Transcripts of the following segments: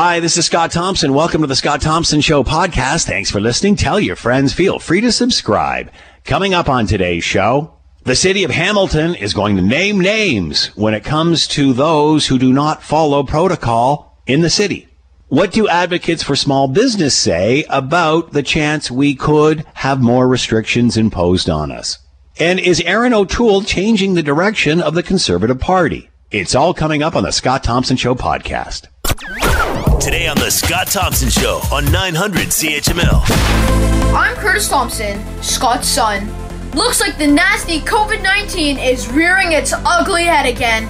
Hi, this is Scott Thompson. Welcome to the Scott Thompson Show podcast. Thanks for listening. Tell your friends. Feel free to subscribe. Coming up on today's show, the city of Hamilton is going to name names when it comes to those who do not follow protocol in the city. What do advocates for small business say about the chance we could have more restrictions imposed on us? And is Erin O'Toole changing the direction of the Conservative Party? It's all coming up on the Scott Thompson Show podcast. Today on the Scott Thompson Show on 900 CHML. I'm Curtis Thompson, Scott's son. Looks like the nasty COVID 19 is rearing its ugly head again.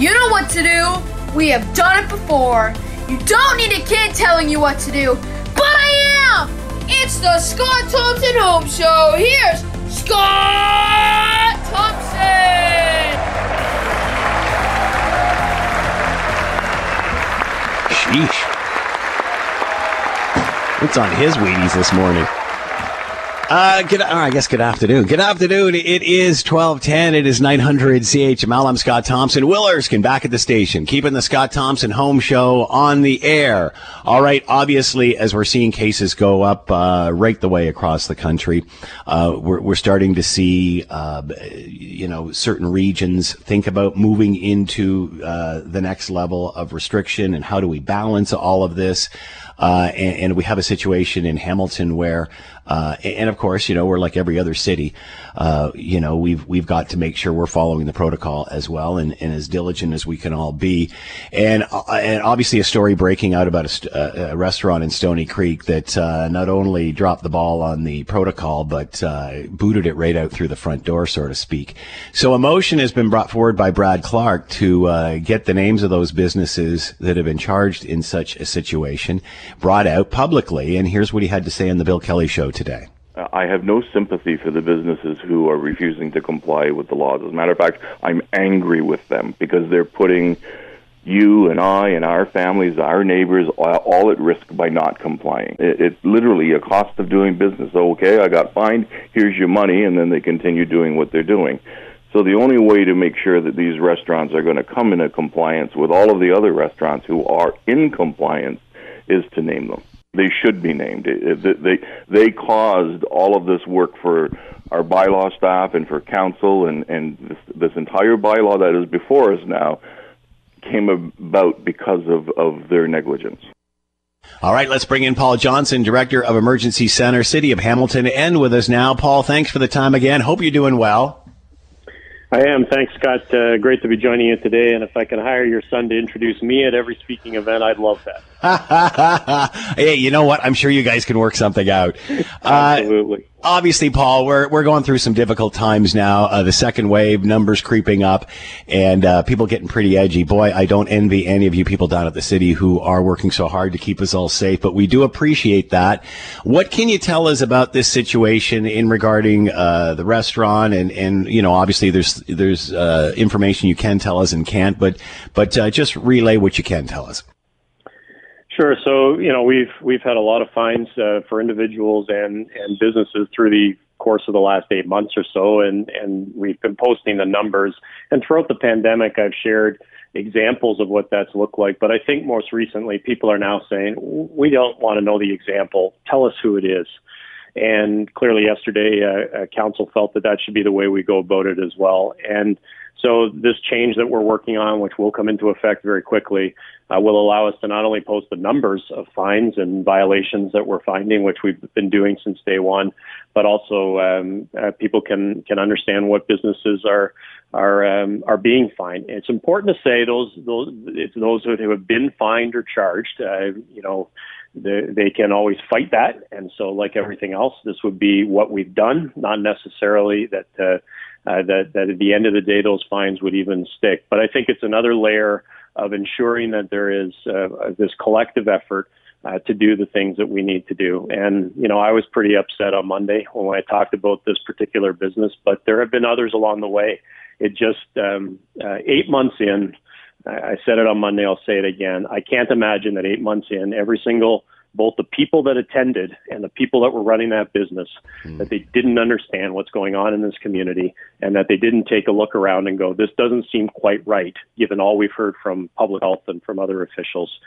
You know what to do. We have done it before. You don't need a kid telling you what to do, but I am! It's the Scott Thompson Home Show. Here's Scott Thompson! Sheesh. What's on his Wheaties this morning? Uh, good, oh, I guess good afternoon. Good afternoon. It is 1210. It is 900 CHML. I'm Scott Thompson. Will Erskine back at the station, keeping the Scott Thompson home show on the air. All right. Obviously, as we're seeing cases go up, uh, right the way across the country, uh, we're, we're starting to see, uh, you know, certain regions think about moving into, uh, the next level of restriction and how do we balance all of this? Uh, and, and, we have a situation in Hamilton where, uh, and of course, you know, we're like every other city. Uh, you know, we've we've got to make sure we're following the protocol as well, and, and as diligent as we can all be. And uh, and obviously, a story breaking out about a, uh, a restaurant in Stoney Creek that uh, not only dropped the ball on the protocol, but booted it right out through the front door, so to speak. So a motion has been brought forward by Brad Clark to get the names of those businesses that have been charged in such a situation brought out publicly. And here's what he had to say on the Bill Kelly Show today. I have no sympathy for the businesses who are refusing to comply with the laws. As a matter of fact, I'm angry with them because they're putting you and I and our families, our neighbors, all at risk by not complying. It's literally a cost of doing business. Okay, I got fined. Here's your money, and then they continue doing what they're doing. So the only way to make sure that these restaurants are going to come into compliance with all of the other restaurants who are in compliance is to name them. They should be named. They they caused all of this work for our bylaw staff and for council and and this, this entire bylaw that is before us now came about because of of their negligence. All right, let's bring in Paul Johnson, Director of Emergency Center, City of Hamilton, and with us now. Paul, thanks for the time again. Hope you're doing well. I am. Thanks, Scott. Uh, great to be joining you today. And if I can hire your son to introduce me at every speaking event, I'd love that. hey, you know what? I'm sure you guys can work something out. Absolutely. Uh, obviously, Paul, we're we're going through some difficult times now. Uh, the second wave, numbers creeping up, and uh, people getting pretty edgy. Boy, I don't envy any of you people down at the city who are working so hard to keep us all safe, but we do appreciate that. What can you tell us about this situation in regarding uh, the restaurant? And and you know, obviously, there's there's uh, information you can tell us and can't, but but uh, just relay what you can tell us. Sure. So, you know, we've we've had a lot of fines uh, for individuals and and businesses through the course of the last eight months or so, and and we've been posting the numbers. And throughout the pandemic, I've shared examples of what that's looked like. But I think most recently, people are now saying we don't want to know the example. Tell us who it is. And clearly, yesterday, uh, council felt that that should be the way we go about it as well. And so this change that we're working on, which will come into effect very quickly, uh, will allow us to not only post the numbers of fines and violations that we're finding, which we've been doing since day one, but also um, uh, people can can understand what businesses are are um, are being fined. It's important to say those those it's those who have been fined or charged. Uh, you know, they, they can always fight that, and so like everything else, this would be what we've done, not necessarily that. Uh, that, that at the end of the day, those fines would even stick. But I think it's another layer of ensuring that there is uh, this collective effort uh, to do the things that we need to do. And, you know, I was pretty upset on Monday when I talked about this particular business, but there have been others along the way. It just, um, uh, eight months in, I said it on Monday, I'll say it again. I can't imagine that eight months in, every single both the people that attended and the people that were running that business mm. that they didn't understand what's going on in this community and that they didn't take a look around and go this doesn't seem quite right given all we've heard from public health and from other officials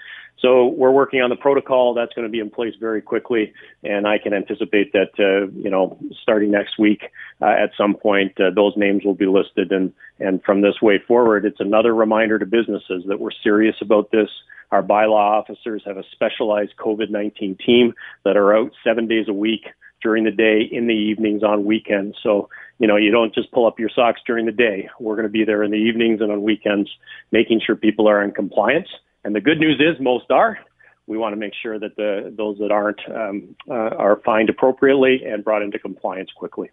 So we're working on the protocol. That's going to be in place very quickly, and I can anticipate that uh, you know starting next week uh, at some point uh, those names will be listed, and and from this way forward, it's another reminder to businesses that we're serious about this. Our bylaw officers have a specialized COVID-19 team that are out seven days a week during the day, in the evenings, on weekends. So, you know, you don't just pull up your socks during the day. We're going to be there in the evenings and on weekends, making sure people are in compliance and the good news is most are. We want to make sure that the those that aren't um, uh, are fined appropriately and brought into compliance quickly.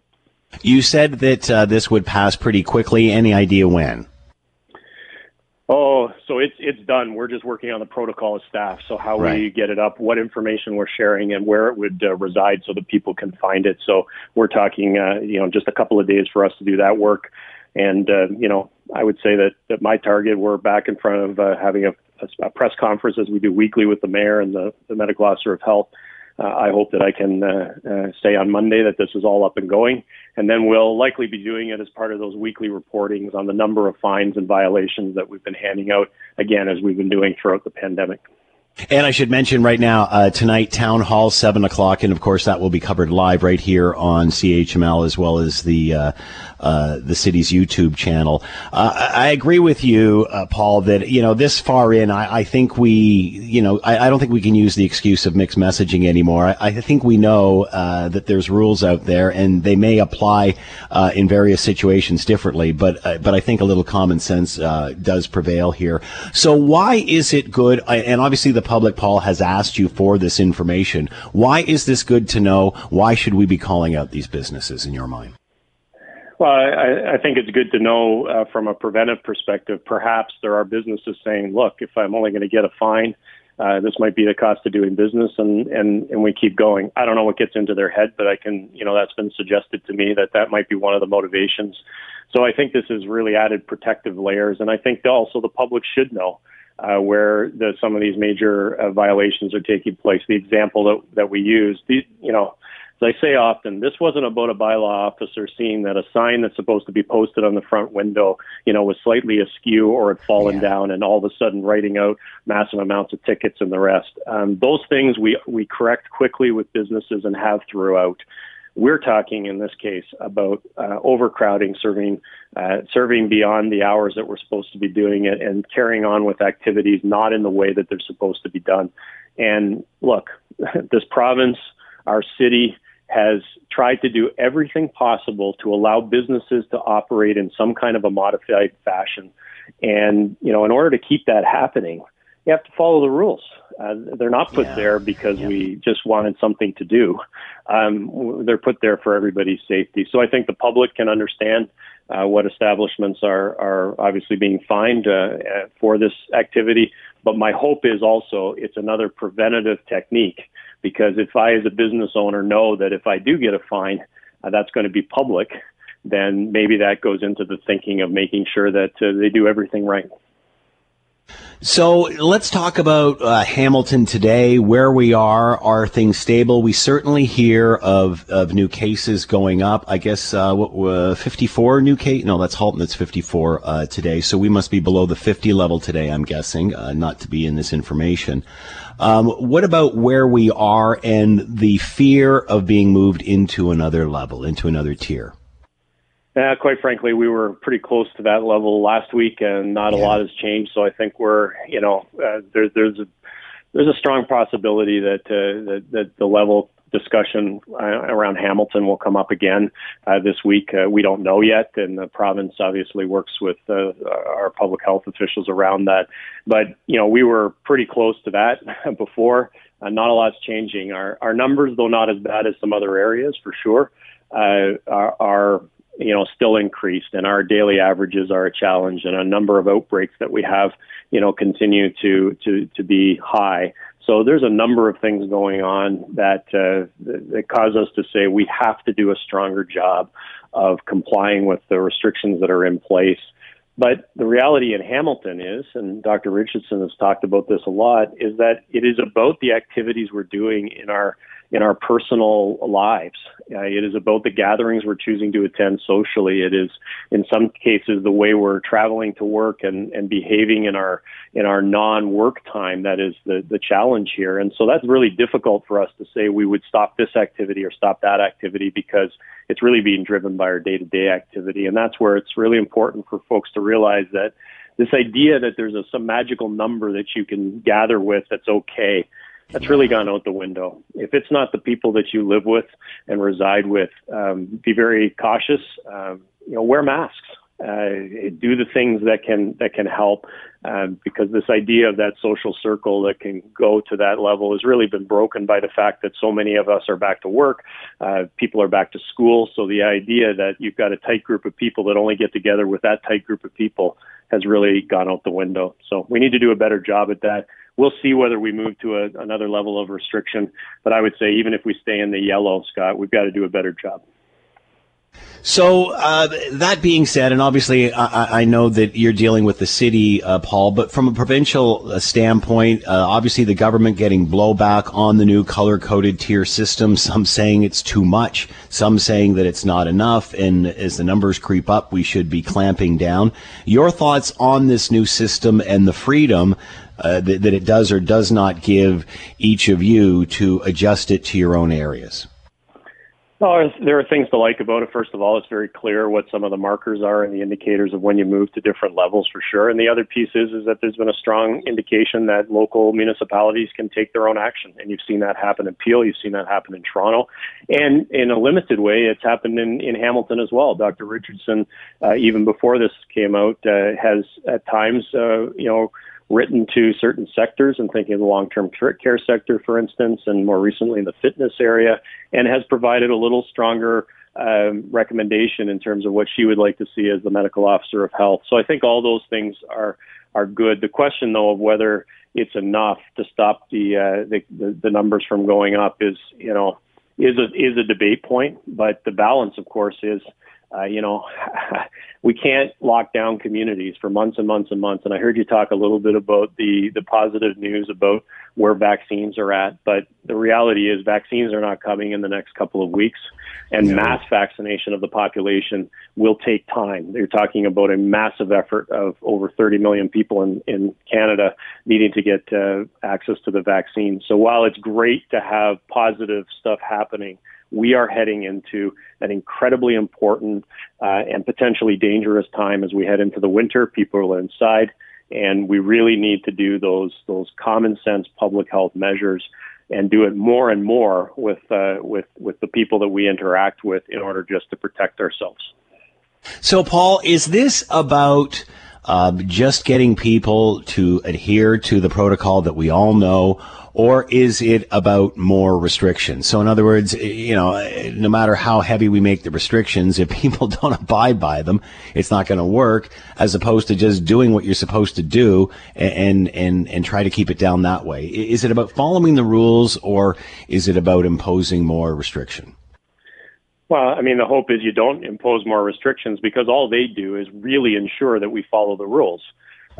You said that uh, this would pass pretty quickly. Any idea when? Oh, so it's it's done. We're just working on the protocol of staff. So how right. we get it up, what information we're sharing, and where it would uh, reside, so that people can find it. So we're talking, uh, you know, just a couple of days for us to do that work. And uh, you know, I would say that that my target, we're back in front of uh, having a a, press conference as we do weekly with the mayor and the, the medical officer of health. Uh, I hope that I can uh, uh, say on Monday that this is all up and going. And then we'll likely be doing it as part of those weekly reportings on the number of fines and violations that we've been handing out, again, as we've been doing throughout the pandemic. And I should mention right now, uh, tonight, Town Hall, 7 o'clock, and of course that will be covered live right here on CHML as well as the, uh, uh, the city's YouTube channel. Uh, I agree with you, uh, Paul, that, you know, this far in, I, I think we, you know, I, I, don't think we can use the excuse of mixed messaging anymore. I, I think we know uh, that there's rules out there and they may apply in various situations differently, but, but I think a little common sense does prevail here. So why is it good? and obviously the public, Paul, has asked you for this information. Why is this good to know? Why should we be calling out these businesses in your mind? Well, I, I think it's good to know uh, from a preventive perspective. Perhaps there are businesses saying, "Look, if I'm only going to get a fine, uh, this might be the cost of doing business," and and and we keep going. I don't know what gets into their head, but I can, you know, that's been suggested to me that that might be one of the motivations. So I think this has really added protective layers, and I think also the public should know uh, where the, some of these major uh, violations are taking place. The example that that we use, the, you know as I say often, this wasn't about a bylaw officer seeing that a sign that's supposed to be posted on the front window, you know, was slightly askew or had fallen yeah. down, and all of a sudden writing out massive amounts of tickets and the rest. Um, those things we we correct quickly with businesses and have throughout. We're talking in this case about uh, overcrowding, serving uh, serving beyond the hours that we're supposed to be doing it, and carrying on with activities not in the way that they're supposed to be done. And look, this province, our city has tried to do everything possible to allow businesses to operate in some kind of a modified fashion. And, you know, in order to keep that happening, you have to follow the rules. Uh, they're not put yeah. there because yeah. we just wanted something to do. Um, they're put there for everybody's safety. So I think the public can understand uh, what establishments are, are obviously being fined uh, for this activity. But my hope is also it's another preventative technique because if I, as a business owner, know that if I do get a fine, uh, that's going to be public, then maybe that goes into the thinking of making sure that uh, they do everything right. So let's talk about uh, Hamilton today. Where we are, are things stable? We certainly hear of, of new cases going up. I guess uh, what, uh, 54 new case. No, that's Halton. That's 54 uh, today. So we must be below the 50 level today. I'm guessing, uh, not to be in this information. Um, what about where we are and the fear of being moved into another level, into another tier? Yeah, quite frankly, we were pretty close to that level last week, and not yeah. a lot has changed. So I think we're, you know, uh, there's there's a there's a strong possibility that uh, that, that the level discussion uh, around Hamilton will come up again uh, this week. Uh, we don't know yet, and the province obviously works with uh, our public health officials around that. But you know, we were pretty close to that before. Uh, not a lot's changing. Our our numbers, though not as bad as some other areas for sure, uh, are, are you know still increased, and our daily averages are a challenge, and a number of outbreaks that we have, you know, continue to to to be high. So there's a number of things going on that uh, that cause us to say we have to do a stronger job of complying with the restrictions that are in place. But the reality in Hamilton is, and Dr. Richardson has talked about this a lot, is that it is about the activities we're doing in our in our personal lives. Uh, it is about the gatherings we're choosing to attend socially. It is, in some cases, the way we're traveling to work and, and behaving in our in our non-work time that is the the challenge here. And so that's really difficult for us to say we would stop this activity or stop that activity because it's really being driven by our day-to-day activity. And that's where it's really important for folks to realize that this idea that there's a, some magical number that you can gather with that's okay that's really gone out the window. If it's not the people that you live with and reside with, um, be very cautious. Um, you know, wear masks. Uh, do the things that can that can help, um, because this idea of that social circle that can go to that level has really been broken by the fact that so many of us are back to work, uh, people are back to school. So the idea that you've got a tight group of people that only get together with that tight group of people has really gone out the window. So we need to do a better job at that we'll see whether we move to a, another level of restriction. But I would say even if we stay in the yellow, Scott, we've got to do a better job. So uh, that being said, and obviously I, I, know that you're dealing with the city, uh, Paul, but from a provincial uh, standpoint, uh, obviously the government getting blowback on the new color-coded tier system. Some saying it's too much, some saying that it's not enough, and as the numbers creep up, we should be clamping down. Your thoughts on this new system and the freedom uh, that, that it does or does not give each of you to adjust it to your own areas? Oh, there are things to like about it. First of all, it's very clear what some of the markers are and the indicators of when you move to different levels for sure. And the other piece is, is that there's been a strong indication that local municipalities can take their own action. And you've seen that happen in Peel, you've seen that happen in Toronto. And in a limited way, it's happened in, in Hamilton as well. Dr. Richardson, uh, even before this came out, uh, has at times, uh, you know, written to certain sectors and thinking of the long-term care sector, for instance, and more recently in the fitness area, and has provided a little stronger um, recommendation in terms of what she would like to see as the medical officer of health. So I think all those things are are good. The question, though, of whether it's enough to stop the uh, the, the, the numbers from going up is, you know, is a is a debate point. But the balance, of course, is uh, you know, we can't lock down communities for months and months and months. And I heard you talk a little bit about the the positive news about where vaccines are at, but the reality is vaccines are not coming in the next couple of weeks, and mass vaccination of the population will take time. You're talking about a massive effort of over 30 million people in in Canada needing to get uh, access to the vaccine. So while it's great to have positive stuff happening we are heading into an incredibly important uh, and potentially dangerous time as we head into the winter. People are inside, and we really need to do those those common sense public health measures and do it more and more with uh, with with the people that we interact with in order just to protect ourselves. So, Paul, is this about? Uh, just getting people to adhere to the protocol that we all know, or is it about more restrictions? So, in other words, eh, you know, eh, no matter how heavy we make the restrictions, if people don't abide by them, it's not going to work. As opposed to just doing what you're supposed to do and and and try to keep it down that way. Is it about following the rules, or is it about imposing more restriction? Well, I mean, the hope is you don't impose more restrictions because all they do is really ensure that we follow the rules.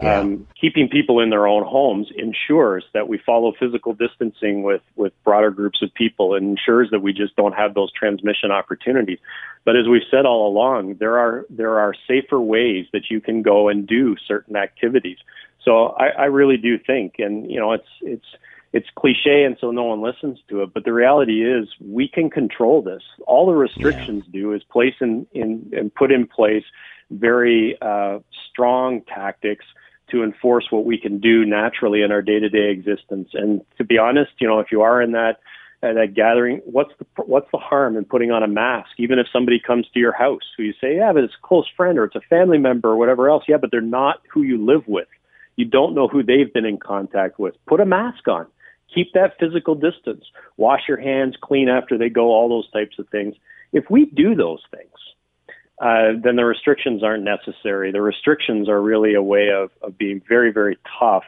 Yeah. Um, keeping people in their own homes ensures that we follow physical distancing with, with broader groups of people and ensures that we just don't have those transmission opportunities. But as we've said all along, there are there are safer ways that you can go and do certain activities. So I, I really do think, and you know, it's it's it's cliche, and so no one listens to it. But the reality is, we can control this. All the restrictions yeah. do is place in, in and put in place very uh, strong tactics to enforce what we can do naturally in our day-to-day existence. And to be honest, you know, if you are in that uh, that gathering, what's the what's the harm in putting on a mask? Even if somebody comes to your house who you say, yeah, but it's a close friend or it's a family member or whatever else, yeah, but they're not who you live with. You don't know who they've been in contact with. Put a mask on. Keep that physical distance. Wash your hands clean after they go. All those types of things. If we do those things, uh, then the restrictions aren't necessary. The restrictions are really a way of, of being very, very tough.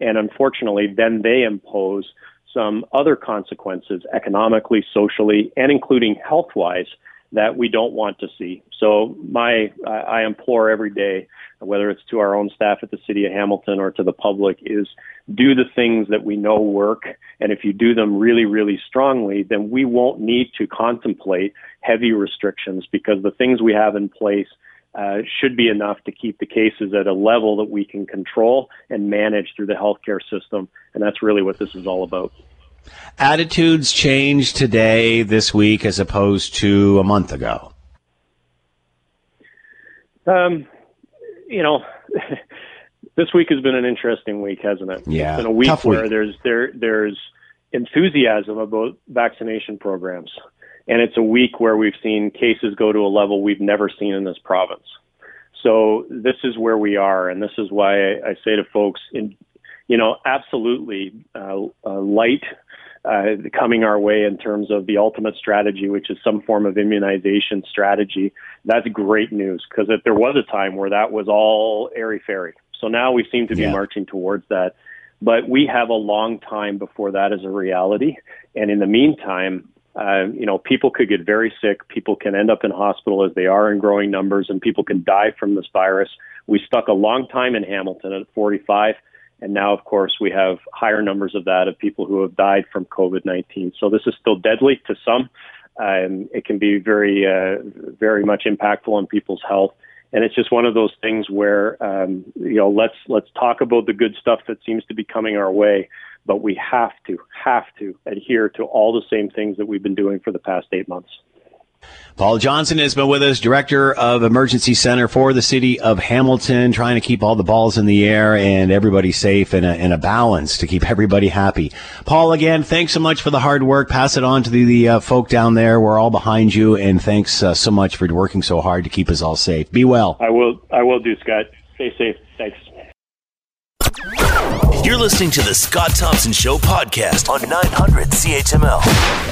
And unfortunately, then they impose some other consequences economically, socially, and including health wise that we don't want to see. So my, I, implore every day, whether it's to our own staff at the city of Hamilton or to the public, is do the things that we know work. And if you do them really, really strongly, then we won't need to contemplate heavy restrictions because the things we have in place uh, should be enough to keep the cases at a level that we can control and manage through the healthcare system. And that's really what this is all about. Attitudes change today, this week, as opposed to a month ago. Um, you know, this week has been an interesting week, hasn't it? Yeah, it's been a week Tough where week. there's there there's enthusiasm about vaccination programs, and it's a week where we've seen cases go to a level we've never seen in this province. So this is where we are, and this is why I, I say to folks, in, you know, absolutely uh, uh, light uh, coming our way in terms of the ultimate strategy, which is some form of immunization strategy. That's great news because if there was a time where that was all airy fairy. So now we seem to be Yeah. marching towards that. But we have a long time before that is a reality. And in the meantime, uh, you know, people could get very sick. People can end up in hospital as they are in growing numbers, and people can die from this virus. We stuck a long time in Hamilton at 45. And now, of course, we have higher numbers of that of people who have died from COVID 19. So this is still deadly to some. Um, it can be very, uh, very much impactful on people's health. And it's just one of those things where, um, you know, let's let's talk about the good stuff that seems to be coming our way, but we have to have to adhere to all the same things that we've been doing for the past eight months. Paul Johnson has been with us, Director of Emergency Center for the City of Hamilton, trying to keep all the balls in the air and everybody safe and a, and a balance to keep everybody happy. Paul, again, thanks so much for the hard work. Pass it on to the, the uh, folk down there. We're all behind you, and thanks uh, so much for working so hard to keep us all safe. Be well. I will I will do, Scott. Stay safe. Thanks. You're listening to the Scott Thompson Show podcast on 900 CHML.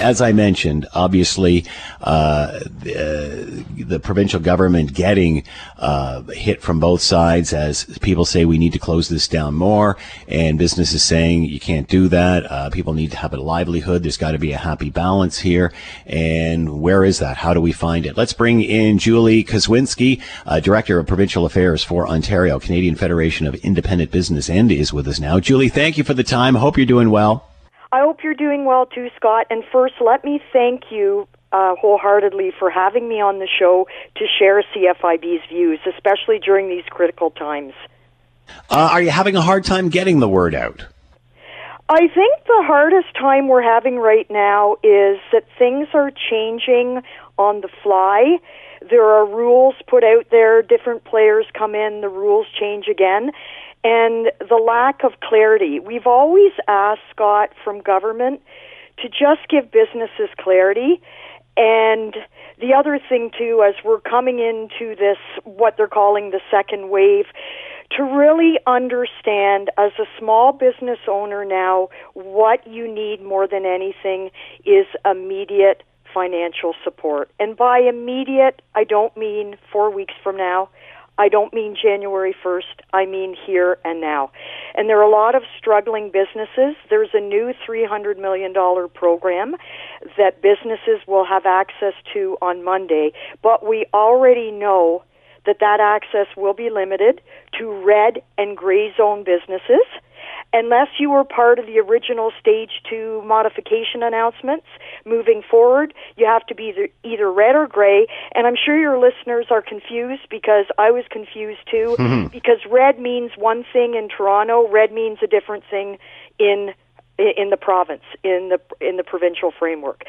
as I mentioned, obviously, uh, the, the provincial government getting uh, hit from both sides as people say we need to close this down more, and businesses saying you can't do that. Uh, people need to have a livelihood. There's got to be a happy balance here. And where is that? How do we find it? Let's bring in Julie Kwiecinski, uh, Director of Provincial Affairs for Ontario, Canadian Federation of Independent Business, and is with us now. Julie, thank you for the time. Hope you're doing well. I hope you're doing well too, Scott. And first, let me thank you uh, wholeheartedly for having me on the show to share CFIB's views, especially during these critical times. Uh, are you having a hard time getting the word out? I think the hardest time we're having right now is that things are changing on the fly. There are rules put out there, different players come in, the rules change again. And the lack of clarity. We've always asked, Scott, from government to just give businesses clarity. And the other thing, too, as we're coming into this, what they're calling the second wave, to really understand as a small business owner now, what you need more than anything is immediate financial support. And by immediate, I don't mean four weeks from now. I don't mean January 1st. I mean here and now. And there are a lot of struggling businesses. There's a new $300 million program that businesses will have access to on Monday. But we already know that that access will be limited to red and gray zone businesses unless you were part of the original stage two modification announcements moving forward, you have to be either, either red or gray. And I'm sure your listeners are confused because I was confused too. Because red means one thing in Toronto, red means a different thing in in the province in the in the provincial framework.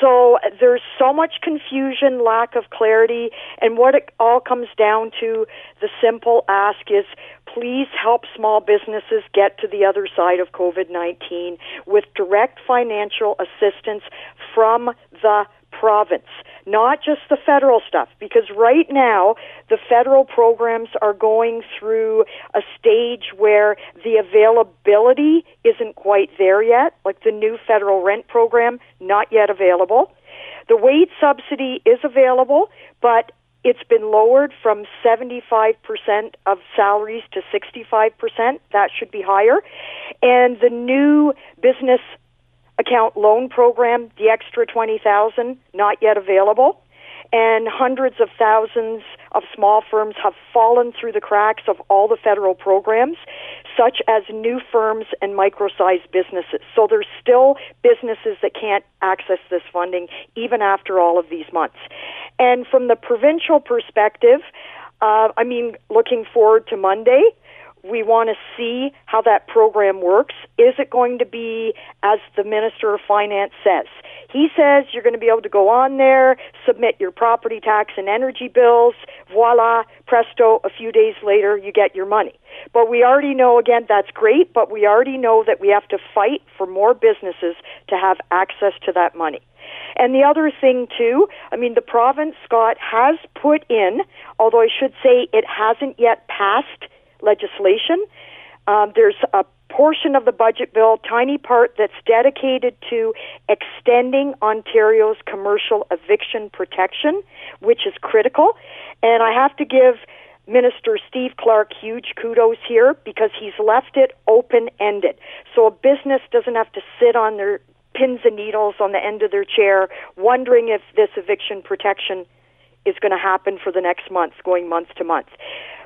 So there's so much confusion lack of clarity and what it all comes down to the simple ask is please help small businesses get to the other side of covid-19 with direct financial assistance from the province, not just the federal stuff, because right now the federal programs are going through a stage where the availability isn't quite there yet, like the new federal rent program, not yet available. The wage subsidy is available, but it's been lowered from 75% of salaries to 65%. That should be higher. And the new business account loan program, the extra 20,000 not yet available. and hundreds of thousands of small firms have fallen through the cracks of all the federal programs, such as new firms and micro-sized businesses. So there's still businesses that can't access this funding even after all of these months. And from the provincial perspective, uh, I mean, looking forward to Monday we want to see how that program works. Is it going to be as the Minister of Finance says? He says you're going to be able to go on there, submit your property tax and energy bills, voila, presto, a few days later you get your money. But we already know, again, that's great, but we already know that we have to fight for more businesses to have access to that money. And the other thing, too, I mean, the province, Scott, has put in, although I should say it hasn't yet passed legislation. Um, there's a portion of the budget bill, tiny part that's dedicated to extending Ontario's commercial eviction protection, which is critical. And I have to give Minister Steve Clark huge kudos here because he's left it open ended. So a business doesn't have to sit on their pins and needles on the end of their chair wondering if this eviction protection is going to happen for the next month, going month to month.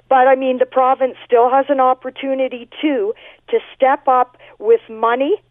But I mean, the province still has an opportunity too to step up with money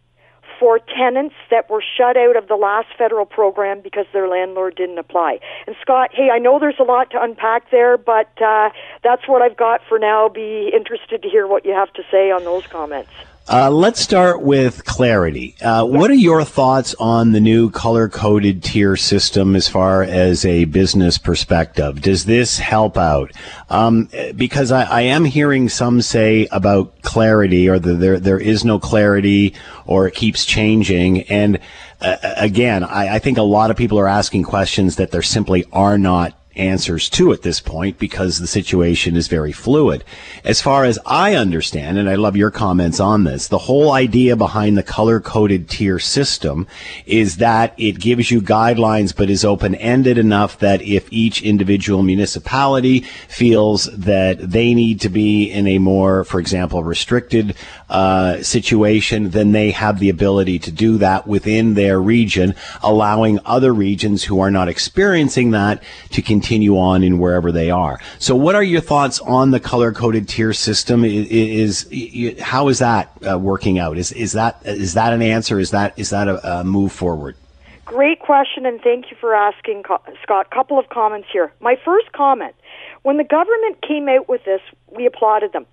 for tenants that were shut out of the last federal program because their landlord didn't apply. And Scott, hey, I know there's a lot to unpack there, but uh, that's what I've got for now. Be interested to hear what you have to say on those comments. Uh, let's start with clarity. Uh, what are your thoughts on the new color coded tier system as far as a business perspective? Does this help out? Um, because I, I, am hearing some say about clarity or the, there, there is no clarity or it keeps changing. And uh, again, I, I think a lot of people are asking questions that there simply are not answers to at this point because the situation is very fluid. As far as I understand, and I love your comments on this, the whole idea behind the color coded tier system is that it gives you guidelines but is open ended enough that if each individual municipality feels that they need to be in a more, for example, restricted uh, situation, then they have the ability to do that within their region, allowing other regions who are not experiencing that to continue continue on in wherever they are. So, what are your thoughts on the color coded tier system? Is, is, how is that uh, working out? Is is that is that an answer? Is that is that a, a move forward? Great question, and thank you for asking, Scott. Couple of comments here. My first comment: when the government came out with this, we applauded them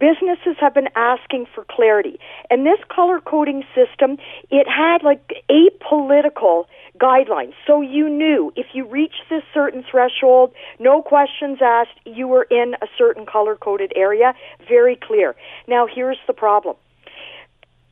businesses have been asking for clarity. And this color coding system, it had like apolitical guidelines. So you knew if you reached this certain threshold, no questions asked, you were in a certain color coded area. Very clear. Now here's the problem.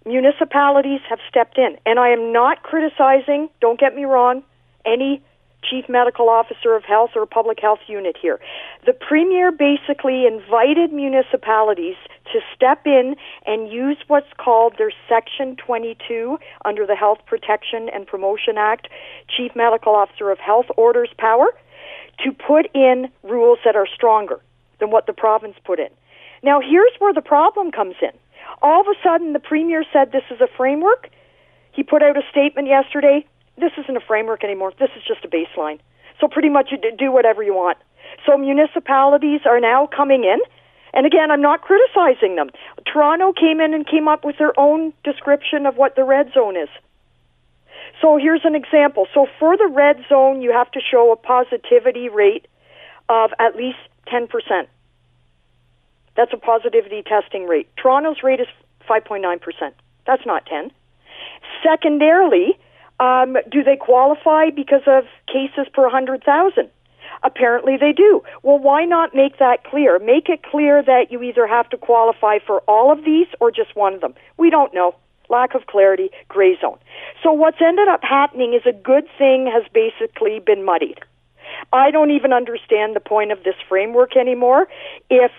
Municipalities have stepped in, and I am not criticizing, don't get me wrong, any chief medical officer of health or public health unit here. The premier basically invited municipalities to step in and use what's called their Section 22 under the Health Protection and Promotion Act, chief medical officer of health orders power to put in rules that are stronger than what the province put in. Now, here's where the problem comes in. All of a sudden, the premier said this is a framework. He put out a statement yesterday this isn't a framework anymore. This is just a baseline. So pretty much you do whatever you want. So municipalities are now coming in. And again, I'm not criticizing them. Toronto came in and came up with their own description of what the red zone is. So here's an example. So for the red zone, you have to show a positivity rate of at least 10%. That's a positivity testing rate. Toronto's rate is 5.9%. That's not 10. Secondarily, um, do they qualify because of cases per 100,000? Apparently they do. Well, why not make that clear? Make it clear that you either have to qualify for all of these or just one of them. We don't know. Lack of clarity, gray zone. So what's ended up happening is a good thing has basically been muddied. I don't even understand the point of this framework anymore. If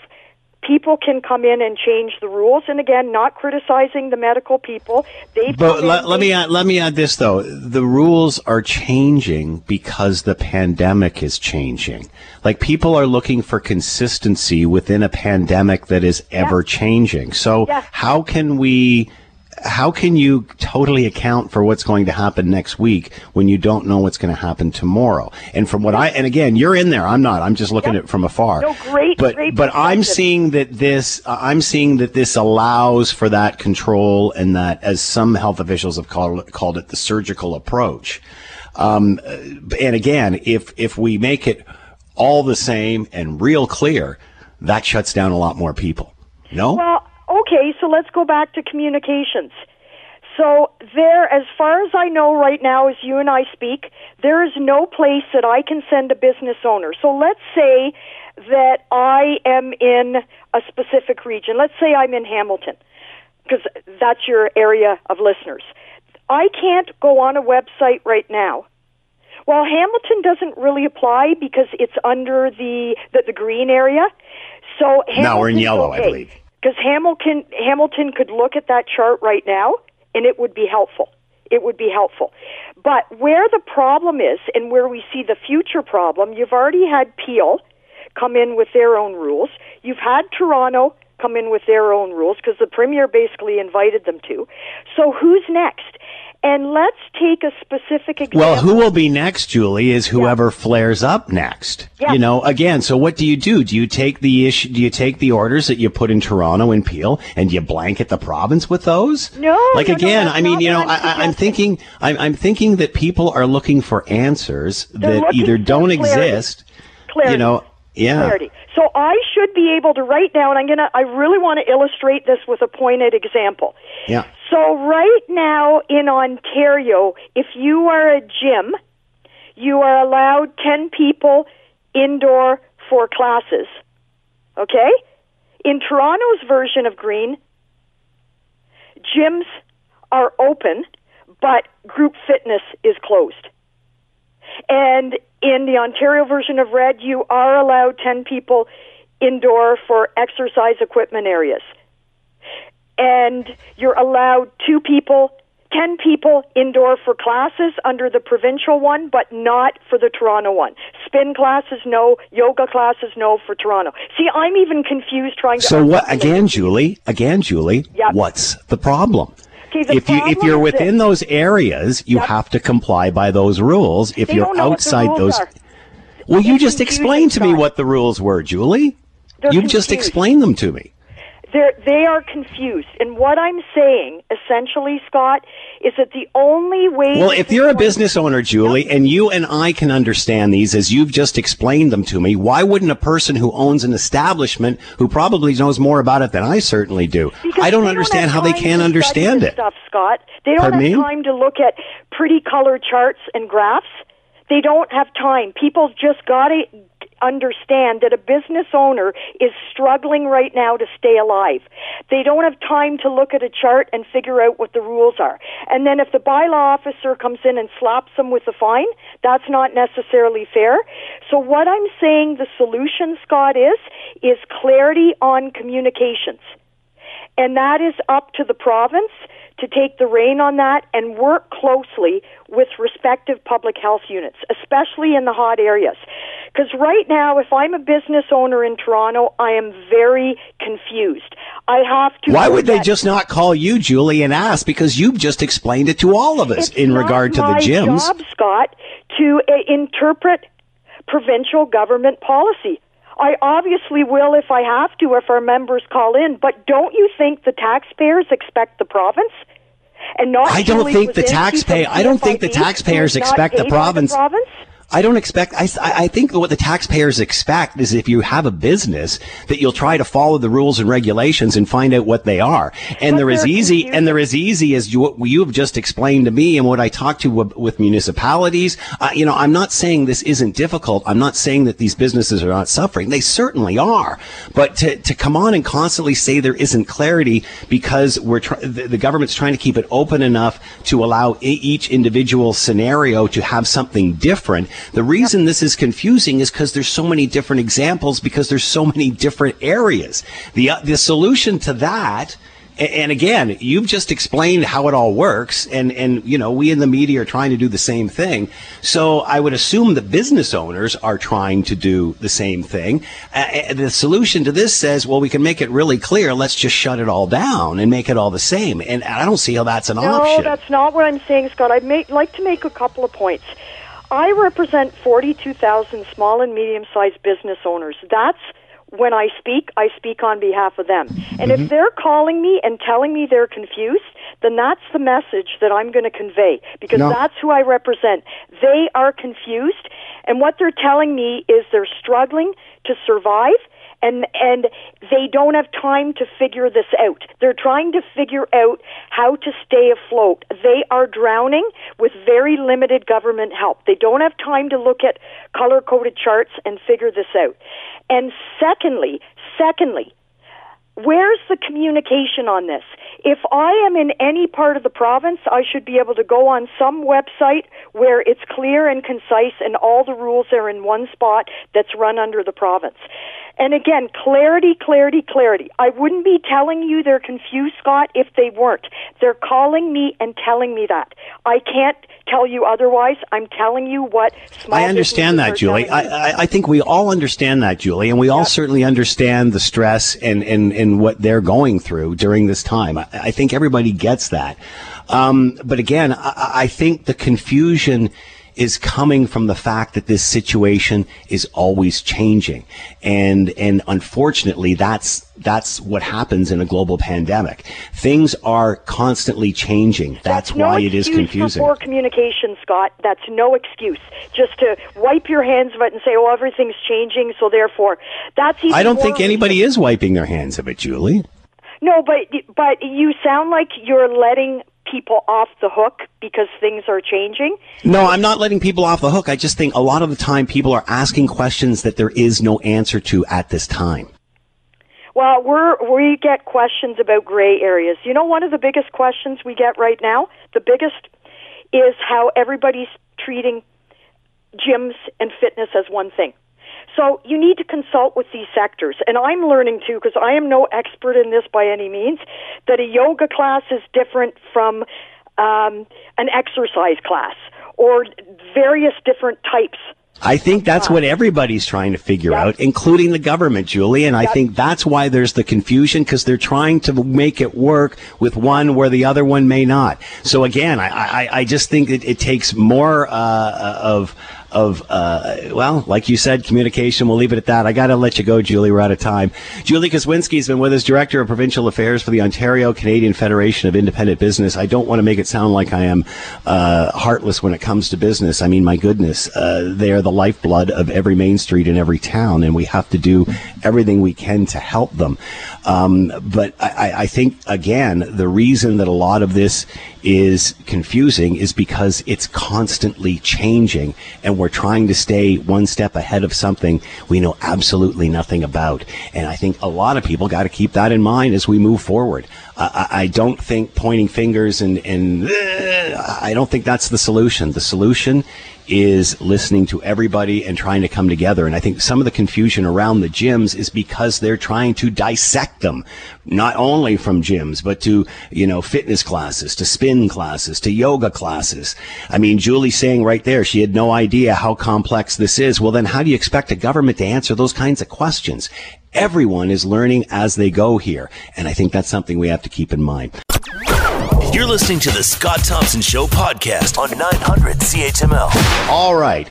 people can come in and change the rules. And again, not criticizing the medical people. They but let, let me add, let me add this though: the rules are changing because the pandemic is changing. Like people are looking for consistency within a pandemic that is ever yeah. changing. So yeah. how can we? How can you totally account for what's going to happen next week when you don't know what's going to happen tomorrow? And from what I and again, you're in there. I'm not. I'm just looking at it from afar. No, great, but great but I'm seeing that this. Uh, I'm seeing that this allows for that control and that, as some health officials have called called it, the surgical approach. Um, and again, if if we make it all the same and real clear, that shuts down a lot more people. No. Well. So let's go back to communications. So there, as far as I know right now, as you and I speak, there is no place that I can send a business owner. So let's say that I am in a specific region. Let's say I'm in Hamilton, because that's your area of listeners. I can't go on a website right now. Well, Hamilton doesn't really apply because it's under the the, the green area. So now we're in yellow, okay, I believe. Because Hamilton Hamilton could look at that chart right now, and it would be helpful. It would be helpful. But where the problem is, and where we see the future problem, you've already had Peel come in with their own rules. You've had Toronto come in with their own rules because the premier basically invited them to. So who's next? And let's take a specific example. Well, who will be next, Julie, is whoever yeah. flares up next. Yeah. You know, again, so what do you do? Do you take the issue, do you take the orders that you put in Toronto and Peel and you blanket the province with those? No. Like no, again, no, I mean, you know, I, am thinking, I'm, I'm, thinking that people are looking for answers They're that either don't clarity. exist. Clarity. You know, yeah. Clarity. So I should be able to write down. And I'm gonna. I really want to illustrate this with a pointed example. Yeah. So right now in Ontario, if you are a gym, you are allowed ten people indoor for classes. Okay. In Toronto's version of green, gyms are open, but group fitness is closed. And in the Ontario version of red, you are allowed 10 people indoor for exercise equipment areas. And you're allowed two people, 10 people indoor for classes under the provincial one, but not for the Toronto one. Spin classes, no. Yoga classes, no for Toronto. See, I'm even confused trying to. So what, again, Julie, again, Julie, yep. what's the problem? Okay, if you if you're within this. those areas, you yep. have to comply by those rules. If they you're outside those, are. well, you just explained to me what the rules were, Julie. They're you confused. just explained them to me. They're, they are confused. And what I'm saying, essentially, Scott, is that the only way. Well, if you're a business owner, Julie, and you and I can understand these as you've just explained them to me, why wouldn't a person who owns an establishment, who probably knows more about it than I certainly do, because I don't understand don't how they can't understand it. Stuff, Scott. They don't Pardon have me? time to look at pretty color charts and graphs. They don't have time. People just got to understand that a business owner is struggling right now to stay alive. They don't have time to look at a chart and figure out what the rules are. And then if the bylaw officer comes in and slaps them with a fine, that's not necessarily fair. So what I'm saying the solution, Scott, is, is clarity on communications. And that is up to the province to take the rein on that and work closely with respective public health units, especially in the hot areas. Because right now, if I'm a business owner in Toronto, I am very confused. I have to. Why would they just not call you, Julie, and ask? Because you've just explained it to all of us it's in regard to the gyms. job, Scott, to uh, interpret provincial government policy. I obviously will if I have to, if our members call in. But don't you think the taxpayers expect the province? And not I don't think the taxpayer. I don't think the taxpayers who is not expect the province. The province? I don't expect. I, I think what the taxpayers expect is if you have a business that you'll try to follow the rules and regulations and find out what they are. And But they're as easy and they're as easy as you what you have just explained to me and what I talked to with, with municipalities. Uh, you know, I'm not saying this isn't difficult. I'm not saying that these businesses are not suffering. They certainly are. But to to come on and constantly say there isn't clarity because we're try- the, the government's trying to keep it open enough to allow each individual scenario to have something different. The reason this is confusing is because there's so many different examples because there's so many different areas. The uh, the solution to that And again, you've just explained how it all works, and and you know we in the media are trying to do the same thing. So I would assume the business owners are trying to do the same thing. Uh, the solution to this says, well, we can make it really clear. Let's just shut it all down and make it all the same. And I don't see how that's an no, option. No, that's not what I'm saying, Scott. I'd make, like to make a couple of points. I represent 42,000 small and medium sized business owners. That's when I speak, I speak on behalf of them. And mm-hmm. if they're calling me and telling me they're confused, then that's the message that I'm going to convey because no. that's who I represent. They are confused, and what they're telling me is they're struggling to survive and and they don't have time to figure this out. They're trying to figure out how to stay afloat. They are drowning with very limited government help. They don't have time to look at color coded charts and figure this out. And secondly, secondly, where's the communication on this? If I am in any part of the province, I should be able to go on some website where it's clear and concise and all the rules are in one spot that's run under the province. And again, clarity, clarity, clarity. I wouldn't be telling you they're confused, Scott, if they weren't. They're calling me and telling me that. I can't tell you otherwise. I'm telling you what I understand that, Julie. I, I, think we all understand that, Julie, and we all certainly understand the stress and, and, and what they're going through during this time. I, I think everybody gets that. Um, but again, I, I think the confusion is coming from the fact that this situation is always changing. And, and unfortunately, that's, that's what happens in a global pandemic. Things are constantly changing. That's, that's why no it is confusing. For communication, Scott, that's no excuse. Just to wipe your hands of it and say, "Oh, everything's changing," so therefore, that's. Easy. I don't think anybody is wiping their hands of it, Julie. No, but but you sound like you're letting people off the hook because things are changing. No, I'm not letting people off the hook. I just think a lot of the time people are asking questions that there is no answer to at this time. Well, we're, we get questions about gray areas. You know, one of the biggest questions we get right now, the biggest, is how everybody's treating gyms and fitness as one thing. So you need to consult with these sectors. And I'm learning too, because I am no expert in this by any means, that a yoga class is different from um, an exercise class or various different types I think that's what everybody's trying to figure yep. out, including the government, Julie. And I think that's why there's the confusion because they're trying to make it work with one where the other one may not. So again, I, I, I just think it, it takes more uh, of of, uh, well, like you said, communication. We'll leave it at that. I got to let you go, Julie. We're out of time. Julie Kwiecinski's been with us, Director of Provincial Affairs for the Ontario Canadian Federation of Independent Business. I don't want to make it sound like I am uh, heartless when it comes to business. I mean, my goodness, uh, they are the lifeblood of every main street in every town, and we have to do everything we can to help them. Um, but I, I think, again, the reason that a lot of this is confusing is because it's constantly changing and we're trying to stay one step ahead of something we know absolutely nothing about. And I think a lot of people got to keep that in mind as we move forward. I, I don't think pointing fingers and, and uh, I don't think that's the solution. The solution is listening to everybody and trying to come together. And I think some of the confusion around the gyms is because they're trying to dissect them, not only from gyms, but to, you know, fitness classes, to spin classes, to yoga classes. I mean, Julie's saying right there, she had no idea how complex this is. Well, then how do you expect a government to answer those kinds of questions? Everyone is learning as they go here. And I think that's something we have to keep in mind. You're listening to the Scott Thompson Show podcast on 900 CHML. All right.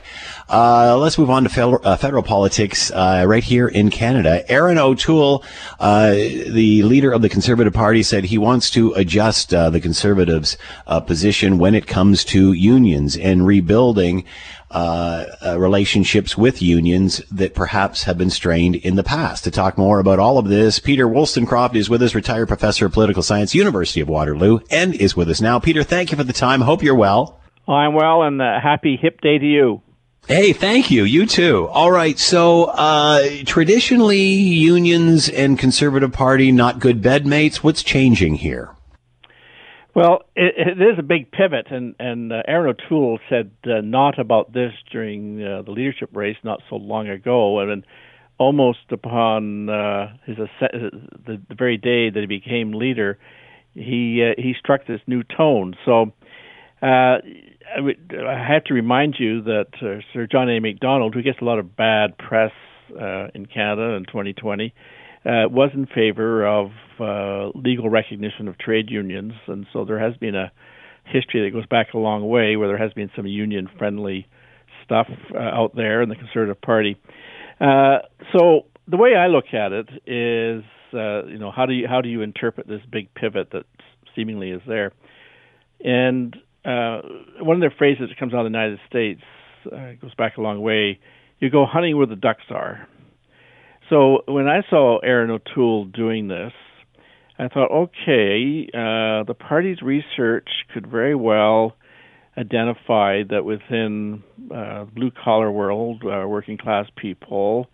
Uh, let's move on to federal, uh, federal politics uh, right here in Canada. Erin O'Toole, uh, the leader of the Conservative Party, said he wants to adjust uh, the Conservatives' uh, position when it comes to unions and rebuilding uh, uh, relationships with unions that perhaps have been strained in the past. To talk more about all of this, Peter Woolstencroft is with us, retired professor of political science, University of Waterloo, and is with us now. Peter, thank you for the time. Hope you're well. I'm well, and uh, happy hip day to you. Hey, thank you. You too. All right. So, uh, traditionally, unions and Conservative Party not good bedmates. What's changing here? Well, it, it is a big pivot, and and uh, Erin O'Toole said uh, not about this during uh, the leadership race not so long ago, and almost upon uh, his the, the very day that he became leader, he uh, he struck this new tone. So uh, I, would, I have to remind you that uh, Sir John A. Macdonald, who gets a lot of bad press uh, in Canada in 2020, uh, was in favor of uh, legal recognition of trade unions, and so there has been a history that goes back a long way where there has been some union-friendly stuff uh, out there in the Conservative Party. Uh, so the way I look at it is, uh, you know, how do you how do you interpret this big pivot that seemingly is there? And uh, one of the phrases that comes out of the United States uh, goes back a long way. You go hunting where the ducks are. So when I saw Erin O'Toole doing this, I thought, okay, uh, the party's research could very well identify that within uh, blue collar world, uh, working class people,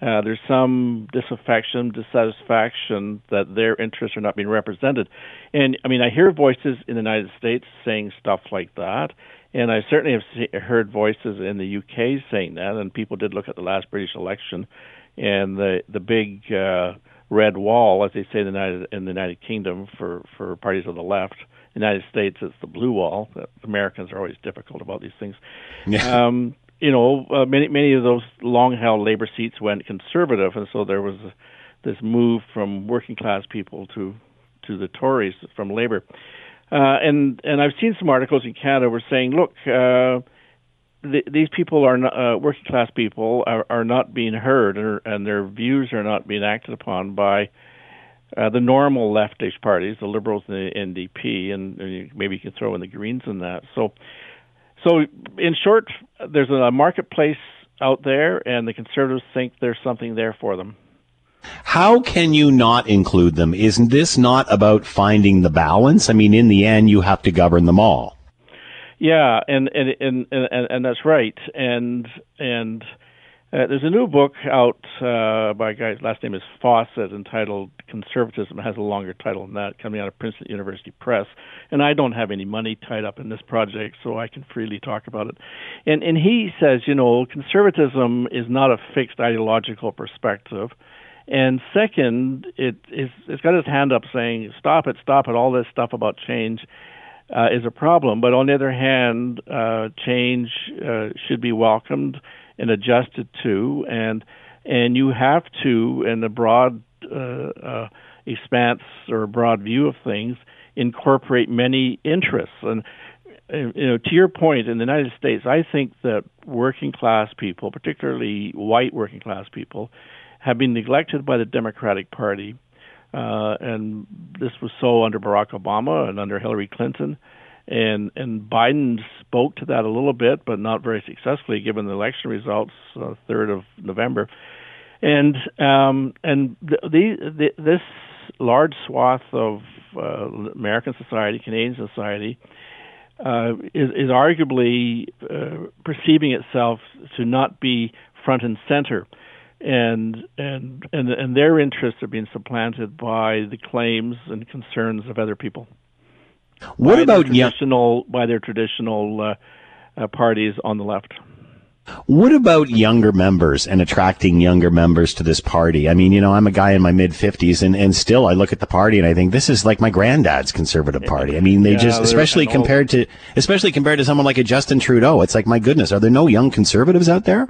uh, there's some disaffection, dissatisfaction that their interests are not being represented. And I mean, I hear voices in the United States saying stuff like that, and I certainly have heard voices in the UK saying that. And people did look at the last British election, and the the big uh, red wall, as they say in the United in the United Kingdom for for parties of the left. United States, it's the blue wall. The Americans are always difficult about these things. Yeah. Um, you know, uh, many many of those long-held labor seats went conservative, and so there was this move from working class people to to the Tories from Labor. Uh, and and I've seen some articles in Canada were saying, look, uh, the, these people are not, uh, working class people are, are not being heard, or, and their views are not being acted upon by uh, the normal leftish parties, the Liberals and the NDP, and, and maybe you can throw in the Greens in that. So so, in short, there's a marketplace out there, and the conservatives think there's something there for them. How can you not include them? Isn't this not about finding the balance? I mean, in the end, you have to govern them all. Yeah, and and and and, and that's right. And and uh, there's a new book out uh, by a guy, last name is Fawcett, entitled Conservatism. It has a longer title than that, coming out of Princeton University Press. And I don't have any money tied up in this project, so I can freely talk about it. And, and he says, you know, conservatism is not a fixed ideological perspective. And second, it's, it's got its hand up saying, stop it, stop it, all this stuff about change. Uh, is a problem, but on the other hand, uh, change uh, should be welcomed and adjusted to, and and you have to, in the broad uh, uh, expanse or a broad view of things, incorporate many interests. And you know, to your point, in the United States, I think that working class people, particularly white working class people, have been neglected by the Democratic Party. Uh, and this was so under Barack Obama and under Hillary Clinton and and Biden spoke to that a little bit, but not very successfully, given the election results, uh, third uh, of November, and um, and the, the, the, this large swath of uh, American society, Canadian society, uh, is, is arguably uh, perceiving itself to not be front and center. And, and and and their interests are being supplanted by the claims and concerns of other people. What about traditional young- by their traditional uh, uh, parties on the left? What about younger members and attracting younger members to this party? I mean, you know, I'm a guy in my mid 50s and, and still I look at the party and I think this is like my granddad's conservative party. I mean, they yeah, just, especially compared to, especially compared to someone like a Justin Trudeau, it's like, my goodness, are there no young conservatives out there?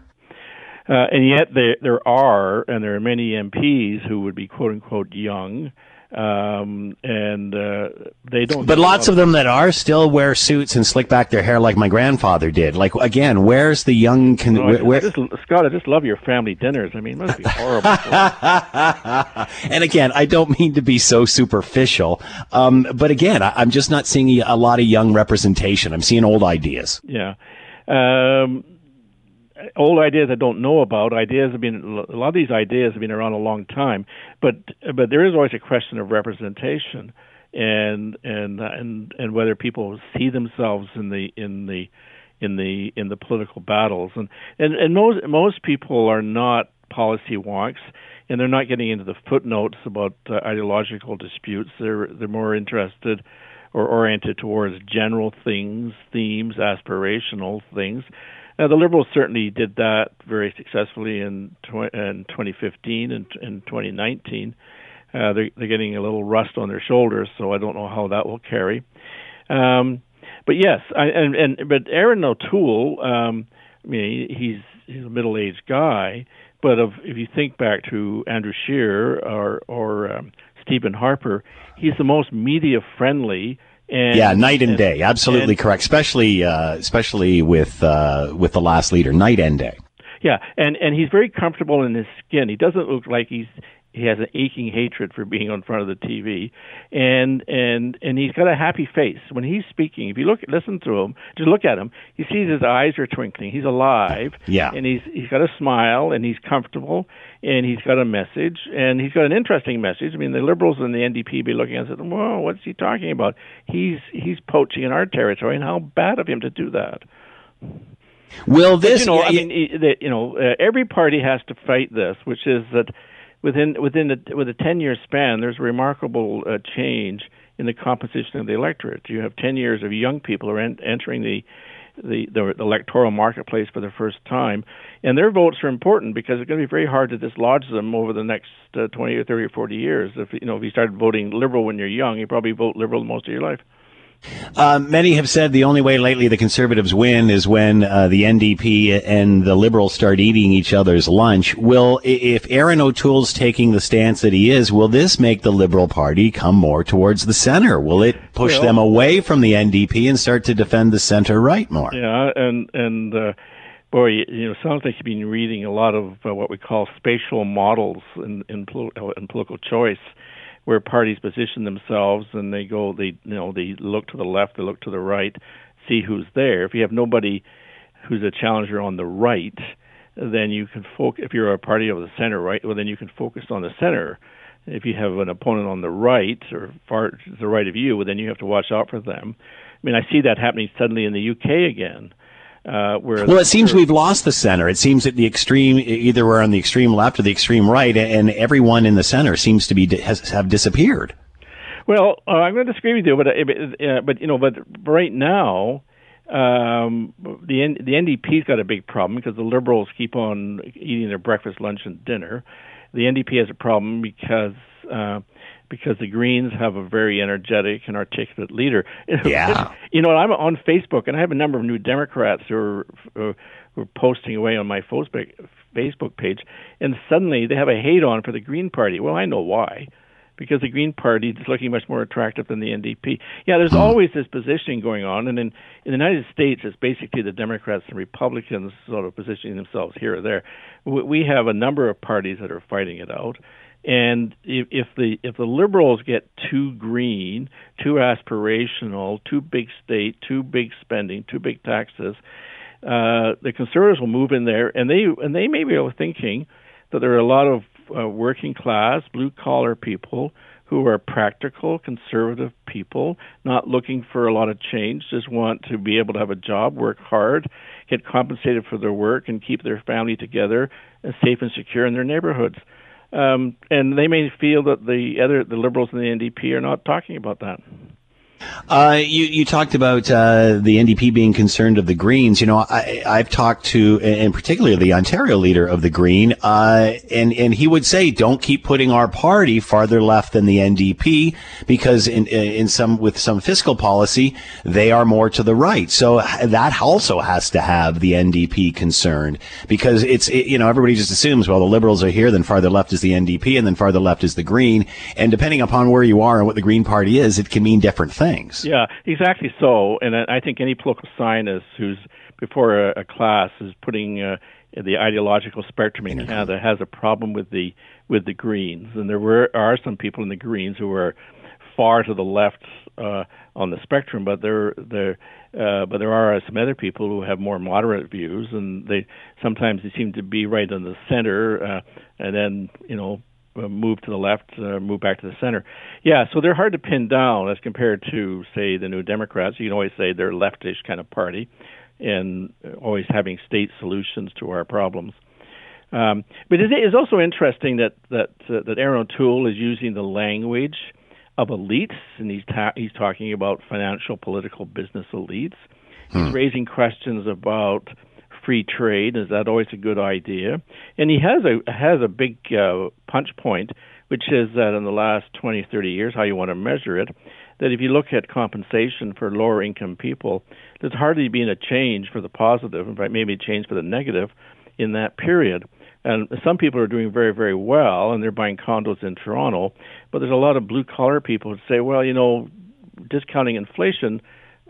Uh, and yet there, there are, and there are many MPs who would be quote unquote young um, and uh, they don't. But lots of them that are still wear suits and slick back their hair like my grandfather did. Like again, where's the young? Con- no, where, I just, Scott, I just love your family dinners. I mean, it must be horrible. and again, I don't mean to be so superficial, um, but again, I, am just not seeing a lot of young representation. I'm seeing old ideas. Yeah. Um, old ideas I don't know about. Ideas have been a lot of these ideas have been around a long time, but but there is always a question of representation and and and and whether people see themselves in the in the in the in the political battles and and and most most people are not policy wonks and they're not getting into the footnotes about uh, ideological disputes they're they're more interested or oriented towards general things themes aspirational things now, the Liberals certainly did that very successfully in, tw- in 2015 and in 2019. Uh, they're, they're getting a little rust on their shoulders, so I don't know how that will carry. Um, but yes, I, and, and but Erin O'Toole, um, I mean, he's he's a middle-aged guy, but if, if you think back to Andrew Scheer or or um, Stephen Harper, he's the most media-friendly. And, yeah, night and, and day, absolutely and, correct. Especially, uh, especially with uh, with the last leader, night and day. Yeah, and and he's very comfortable in his skin. He doesn't look like he's he has an aching hatred for being on front of the TV, and and and he's got a happy face when he's speaking. If you look, listen to him, just look at him. You see his eyes are twinkling. He's alive. Yeah. And he's he's got a smile, and he's comfortable, and he's got a message, and he's got an interesting message. I mean, the Liberals and the NDP be looking at it, whoa, what's he talking about? He's he's poaching in our territory, and how bad of him to do that. Will this? But, you know, I mean, you know, uh, every party has to fight this, which is that within within a, with a 10 year span, there's a remarkable uh, change in the composition of the electorate. You have 10 years of young people who are en- entering the, the, the the electoral marketplace for the first time, and their votes are important because it's going to be very hard to dislodge them over the next uh, 20 or 30 or 40 years. If you know if you started voting liberal when you're young, you probably vote liberal most of your life. Uh, many have said the only way lately the conservatives win is when uh, the NDP and the liberals start eating each other's lunch. Will, if Erin O'Toole's taking the stance that he is, will this make the Liberal Party come more towards the center? Will it push well, them away from the NDP and start to defend the center right more? Yeah, and and uh, boy, you know, sounds like you've been reading a lot of uh, what we call spatial models in in, in political choice where parties position themselves and they go they you know they look to the left they look to the right see who's there. If you have nobody who's a challenger on the right then you can focus if you're a party of the center right well then you can focus on the center. If you have an opponent on the right or far to the right of you well then you have to watch out for them. I mean i see that happening suddenly in the uk again uh, well, it seems we've lost the center. It seems that the extreme, either we're on the extreme left or the extreme right, and everyone in the center seems to be has have disappeared. Well, uh, I'm going to disagree with you, but uh, but you know, but right now, um, the the NDP's got a big problem because the Liberals keep on eating their breakfast, lunch, and dinner. The NDP has a problem because uh, because the Greens have a very energetic and articulate leader. Yeah. you know, I'm on Facebook and I have a number of new Democrats who are, who are posting away on my Facebook Facebook page, and suddenly they have a hate on for the Green Party. Well, I know why. Because the Green Party is looking much more attractive than the NDP. Yeah, there's hmm. always this positioning going on, and in, in the United States, it's basically the Democrats and Republicans sort of positioning themselves here or there. We have a number of parties that are fighting it out. And if, if the if the liberals get too green, too aspirational, too big state, too big spending, too big taxes, uh, the conservatives will move in there, and they and they may be thinking that there are a lot of uh, working class, blue collar people who are practical, conservative people, not looking for a lot of change, just want to be able to have a job, work hard, get compensated for their work, and keep their family together, and safe and secure in their neighborhoods. Um, and they may feel that the other the liberals and the NDP are not talking about that. Uh, you, you talked about uh, the NDP being concerned of the Greens. You know, I, I've talked to, in particular, the Ontario leader of the Green, uh, and and he would say, "Don't keep putting our party farther left than the NDP, because in in some with some fiscal policy, they are more to the right. So that also has to have the NDP concerned, because it's it, you know everybody just assumes, well, the Liberals are here, then farther left is the NDP, and then farther left is the Green, and depending upon where you are and what the Green Party is, it can mean different things things. Yeah, exactly so. And I think any political scientist who's before a, a class is putting uh, the ideological spectrum in Canada has a problem with the with the Greens, and there were are some people in the Greens who are far to the left uh, on the spectrum, but there there uh, but there are some other people who have more moderate views, and they sometimes they seem to be right in the center, uh, and then you know move to the left, uh, move back to the center. Yeah, so they're hard to pin down as compared to, say, the New Democrats. You can always say they're a leftish kind of party and always having state solutions to our problems. Um, but it is also interesting that that uh, that Erin O'Toole is using the language of elites, and he's ta- he's talking about financial, political, business elites. Hmm. He's raising questions about free trade. Is that always a good idea? And he has a has a big uh, punch point which is that in the last 20, 30 years, how you want to measure it, that if you look at compensation for lower income people, there's hardly been a change for the positive, in fact, maybe a change for the negative in that period. And some people are doing very, very well, and they're buying condos in Toronto. But there's a lot of blue collar people who say, well, you know, discounting inflation,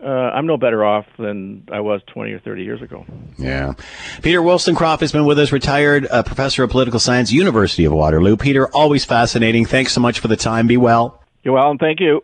uh, I'm no better off than I was 20 or 30 years ago. Yeah. Peter Woolstencroft has been with us, retired uh, professor of political science, University of Waterloo. Peter, always fascinating. Thanks so much for the time. Be well. You're well, and thank you.